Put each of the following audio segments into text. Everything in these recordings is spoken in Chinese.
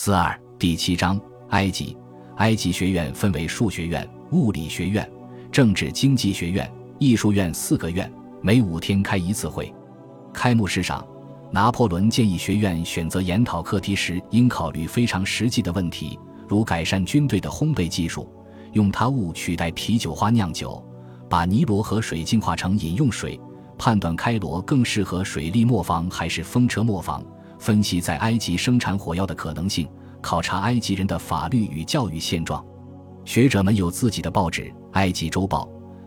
四二第七章埃及。埃及学院分为数学院、物理学院、政治经济学院、艺术院四个院，每五天开一次会。开幕式上，拿破仑建议学院选择研讨课题时应考虑非常实际的问题，如改善军队的烘焙技术，用他物取代啤酒花酿酒，把尼罗河水净化成饮用水，判断开罗更适合水利磨坊还是风车磨坊。分析在埃及生产火药的可能性，考察埃及人的法律与教育现状。学者们有自己的报纸《埃及周报》，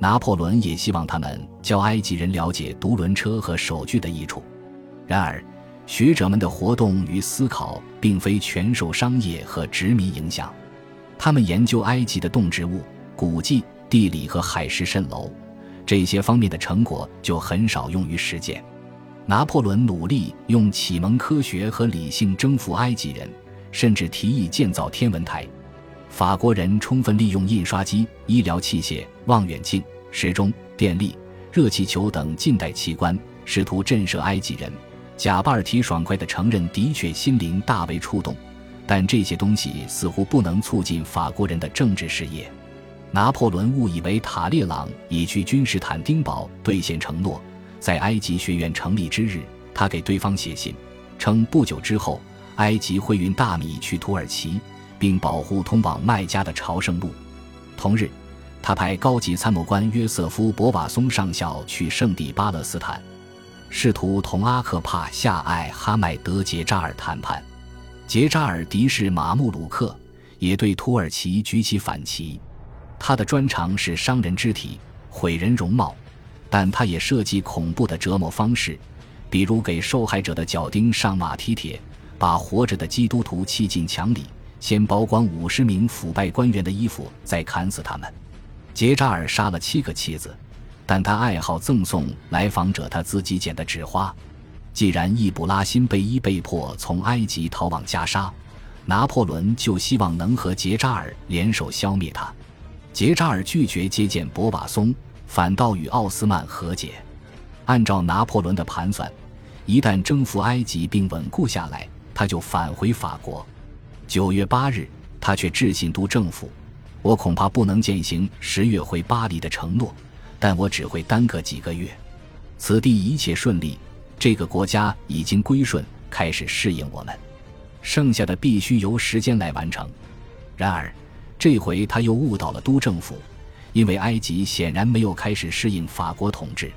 拿破仑也希望他们教埃及人了解独轮车和手锯的益处。然而，学者们的活动与思考并非全受商业和殖民影响。他们研究埃及的动植物、古迹、地理和海市蜃楼这些方面的成果就很少用于实践。拿破仑努力用启蒙科学和理性征服埃及人，甚至提议建造天文台。法国人充分利用印刷机、医疗器械、望远镜、时钟、电力、热气球等近代奇观，试图震慑埃及人。贾巴尔提爽快地承认，的确心灵大为触动，但这些东西似乎不能促进法国人的政治事业。拿破仑误以为塔列朗已去君士坦丁堡兑现承诺。在埃及学院成立之日，他给对方写信，称不久之后，埃及会运大米去土耳其，并保护通往麦加的朝圣路。同日，他派高级参谋官约瑟夫·博瓦松上校去圣地巴勒斯坦，试图同阿克帕夏艾哈迈德杰扎尔谈判。杰扎尔敌视马穆鲁克，也对土耳其举起反旗。他的专长是伤人肢体，毁人容貌。但他也设计恐怖的折磨方式，比如给受害者的脚钉上马蹄铁，把活着的基督徒砌进墙里，先剥光五十名腐败官员的衣服，再砍死他们。杰扎尔杀了七个妻子，但他爱好赠送来访者他自己剪的纸花。既然易卜拉欣贝伊被迫从埃及逃往加沙，拿破仑就希望能和杰扎尔联手消灭他。杰扎尔拒绝接见博瓦松。反倒与奥斯曼和解。按照拿破仑的盘算，一旦征服埃及并稳固下来，他就返回法国。九月八日，他却致信都政府：“我恐怕不能践行十月回巴黎的承诺，但我只会耽搁几个月。此地一切顺利，这个国家已经归顺，开始适应我们，剩下的必须由时间来完成。”然而，这回他又误导了都政府。因为埃及显然没有开始适应法国统治，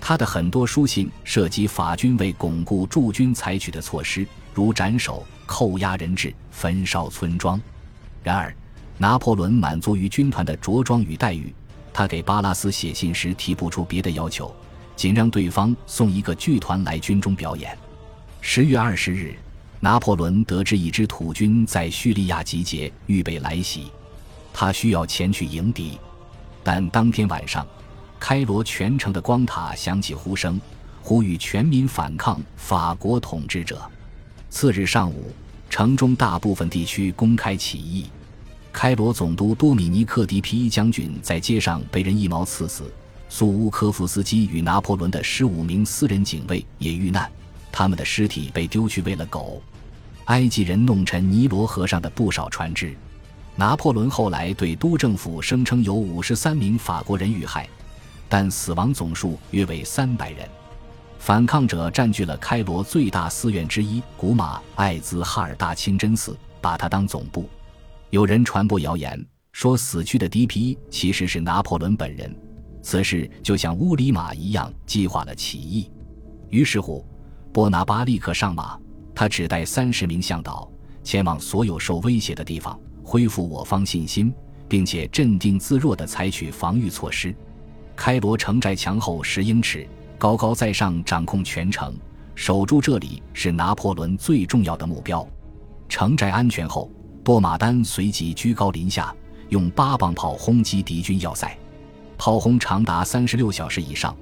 他的很多书信涉及法军为巩固驻军采取的措施，如斩首、扣押人质、焚烧村庄。然而，拿破仑满足于军团的着装与待遇，他给巴拉斯写信时提不出别的要求，仅让对方送一个剧团来军中表演。十月二十日，拿破仑得知一支土军在叙利亚集结，预备来袭，他需要前去迎敌。但当天晚上，开罗全城的光塔响起呼声，呼吁全民反抗法国统治者。次日上午，城中大部分地区公开起义。开罗总督多米尼克·迪皮将军在街上被人一矛刺死，苏乌科夫斯基与拿破仑的十五名私人警卫也遇难，他们的尸体被丢去喂了狗。埃及人弄沉尼罗河上的不少船只。拿破仑后来对都政府声称有五十三名法国人遇害，但死亡总数约为三百人。反抗者占据了开罗最大寺院之一古马艾兹哈尔大清真寺，把它当总部。有人传播谣言说，死去的迪皮其实是拿破仑本人。此事就像乌里马一样计划了起义。于是乎，波拿巴立刻上马，他只带三十名向导前往所有受威胁的地方。恢复我方信心，并且镇定自若地采取防御措施。开罗城寨墙厚十英尺，高高在上掌控全城，守住这里是拿破仑最重要的目标。城寨安全后，多马丹随即居高临下，用八磅炮轰击敌军要塞，炮轰长达三十六小时以上。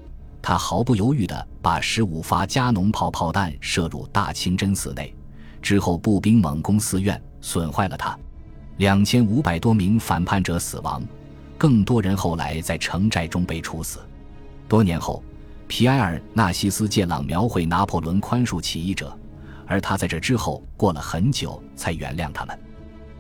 他毫不犹豫地把十五发加农炮炮弹射入大清真寺内，之后步兵猛攻寺院，损坏了它。两千五百多名反叛者死亡，更多人后来在城寨中被处死。多年后，皮埃尔·纳西斯·杰朗描绘拿破仑宽恕起义者，而他在这之后过了很久才原谅他们。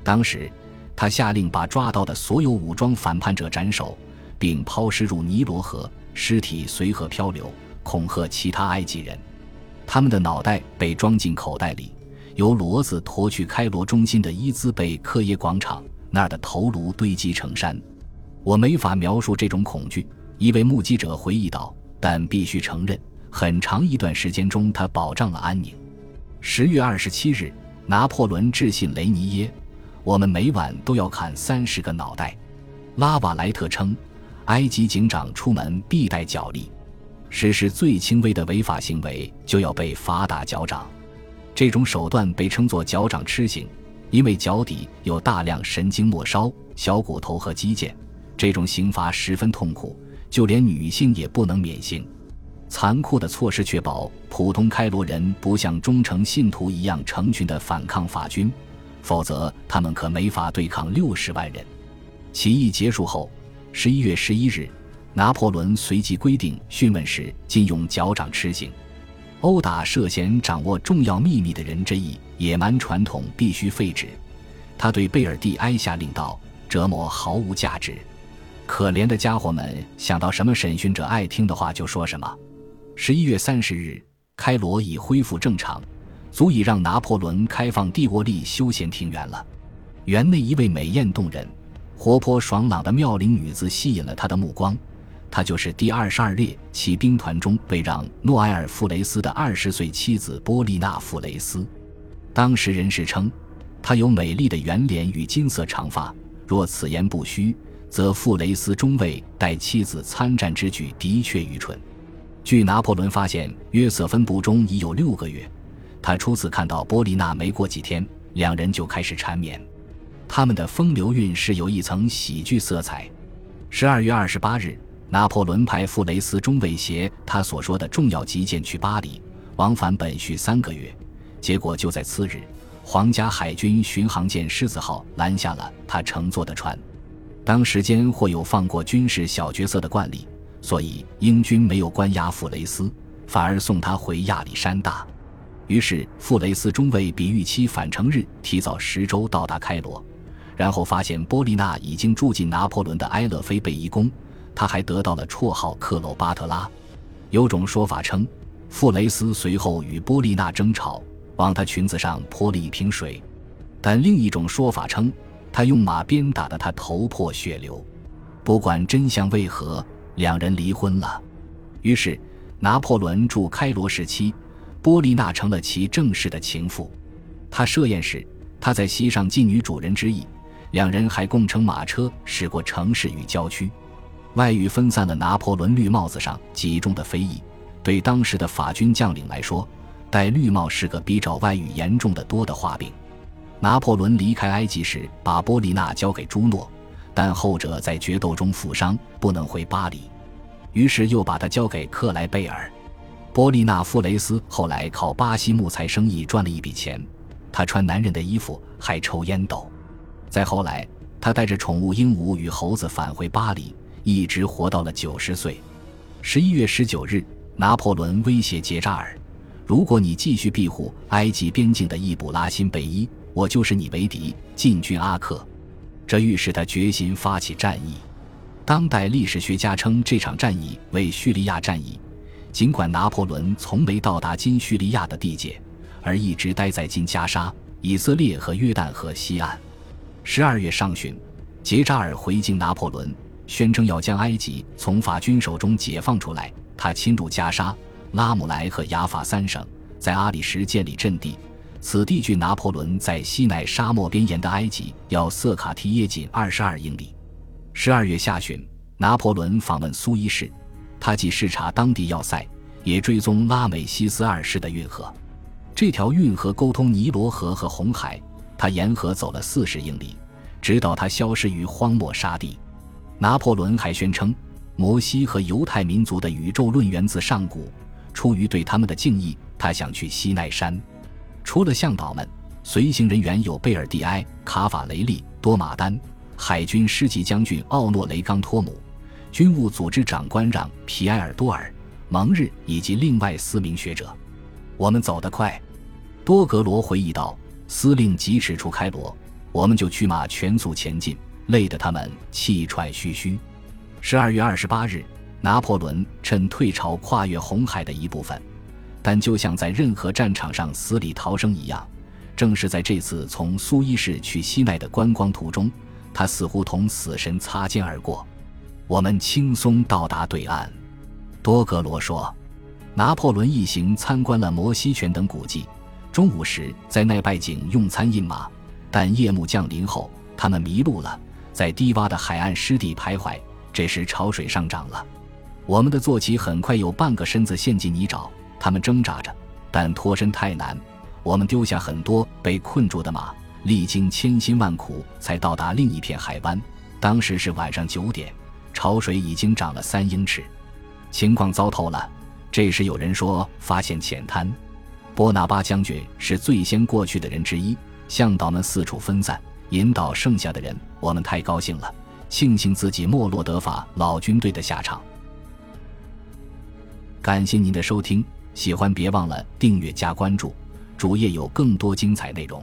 当时，他下令把抓到的所有武装反叛者斩首，并抛尸入尼罗河，尸体随河漂流，恐吓其他埃及人。他们的脑袋被装进口袋里，由骡子驮去开罗中心的伊兹贝克耶广场，那儿的头颅堆积成山。我没法描述这种恐惧，一位目击者回忆道。但必须承认，很长一段时间中，他保障了安宁。十月二十七日，拿破仑致信雷尼耶：“我们每晚都要砍三十个脑袋。”拉瓦莱特称，埃及警长出门必带脚力，实施最轻微的违法行为就要被罚打脚掌。这种手段被称作脚掌笞刑，因为脚底有大量神经末梢、小骨头和肌腱。这种刑罚十分痛苦。就连女性也不能免刑，残酷的措施确保普通开罗人不像忠诚信徒一样成群的反抗法军，否则他们可没法对抗六十万人。起义结束后，十一月十一日，拿破仑随即规定讯问时禁用脚掌笞刑，殴打涉嫌掌握重要秘密的人这一野蛮传统必须废止。他对贝尔蒂埃下令道：“折磨毫无价值。”可怜的家伙们想到什么审讯者爱听的话就说什么。十一月三十日，开罗已恢复正常，足以让拿破仑开放帝国立休闲庭园了。园内一位美艳动人、活泼爽朗的妙龄女子吸引了他的目光，他就是第二十二列骑兵团中被让诺埃尔·傅雷斯的二十岁妻子波利娜·傅雷斯。当时人士称，她有美丽的圆脸与金色长发。若此言不虚。则傅雷斯中尉带妻子参战之举的确愚蠢。据拿破仑发现，约瑟芬部中已有六个月。他初次看到波利娜没过几天，两人就开始缠绵。他们的风流韵事有一层喜剧色彩。十二月二十八日，拿破仑派傅雷斯中尉携他所说的重要急件去巴黎，往返本需三个月。结果就在次日，皇家海军巡航舰狮子号拦下了他乘坐的船。当时间或有放过军事小角色的惯例，所以英军没有关押傅雷斯，反而送他回亚历山大。于是傅雷斯中尉比预期返程日提早十周到达开罗，然后发现波利娜已经住进拿破仑的埃勒菲贝伊宫，他还得到了绰号克罗巴特拉。有种说法称，傅雷斯随后与波利娜争吵，往她裙子上泼了一瓶水，但另一种说法称。他用马鞭打得她头破血流，不管真相为何，两人离婚了。于是，拿破仑驻开罗时期，波丽娜成了其正式的情妇。他设宴时，他在席上尽女主人之意。两人还共乘马车驶过城市与郊区。外语分散了拿破仑绿帽子上集中的非议。对当时的法军将领来说，戴绿帽是个比找外语严重的多的画饼。拿破仑离开埃及时，把波利娜交给朱诺，但后者在决斗中负伤，不能回巴黎，于是又把他交给克莱贝尔。波利娜·弗雷斯后来靠巴西木材生意赚了一笔钱，他穿男人的衣服，还抽烟斗。再后来，他带着宠物鹦鹉与猴子返回巴黎，一直活到了九十岁。十一月十九日，拿破仑威胁杰扎尔：“如果你继续庇护埃及边境的易卜拉欣贝伊。”我就是你为敌，进军阿克，这预示他决心发起战役。当代历史学家称这场战役为叙利亚战役，尽管拿破仑从没到达今叙利亚的地界，而一直待在今加沙、以色列和约旦河西岸。十二月上旬，杰扎尔回敬拿破仑，宣称要将埃及从法军手中解放出来。他侵入加沙、拉姆莱和雅法三省，在阿里什建立阵地。此地距拿破仑在西奈沙漠边沿的埃及要色卡提耶仅二十二英里。十二月下旬，拿破仑访问苏伊士，他既视察当地要塞，也追踪拉美西斯二世的运河。这条运河沟通尼罗河和红海，他沿河走了四十英里，直到他消失于荒漠沙地。拿破仑还宣称，摩西和犹太民族的宇宙论源自上古。出于对他们的敬意，他想去西奈山。除了向导们，随行人员有贝尔蒂埃、卡法雷利、多马丹、海军师级将军奥诺雷冈托姆、军务组织长官让皮埃尔多尔、蒙日以及另外四名学者。我们走得快，多格罗回忆道：“司令疾驰出开罗，我们就驱马全速前进，累得他们气喘吁吁。”十二月二十八日，拿破仑趁退潮跨越红海的一部分，但就像在任何战场上死里逃生一样，正是在这次从苏伊士去西奈的观光途中，他似乎同死神擦肩而过。我们轻松到达对岸，多格罗说。拿破仑一行参观了摩西泉等古迹。中午时在奈拜井用餐饮马，但夜幕降临后，他们迷路了，在低洼的海岸湿地徘徊。这时潮水上涨了，我们的坐骑很快有半个身子陷进泥沼，他们挣扎着，但脱身太难。我们丢下很多被困住的马，历经千辛万苦才到达另一片海湾。当时是晚上九点，潮水已经涨了三英尺，情况糟透了。这时有人说发现浅滩。波拿巴将军是最先过去的人之一，向导们四处分散，引导剩下的人。我们太高兴了，庆幸自己没落德法老军队的下场。感谢您的收听，喜欢别忘了订阅加关注，主页有更多精彩内容。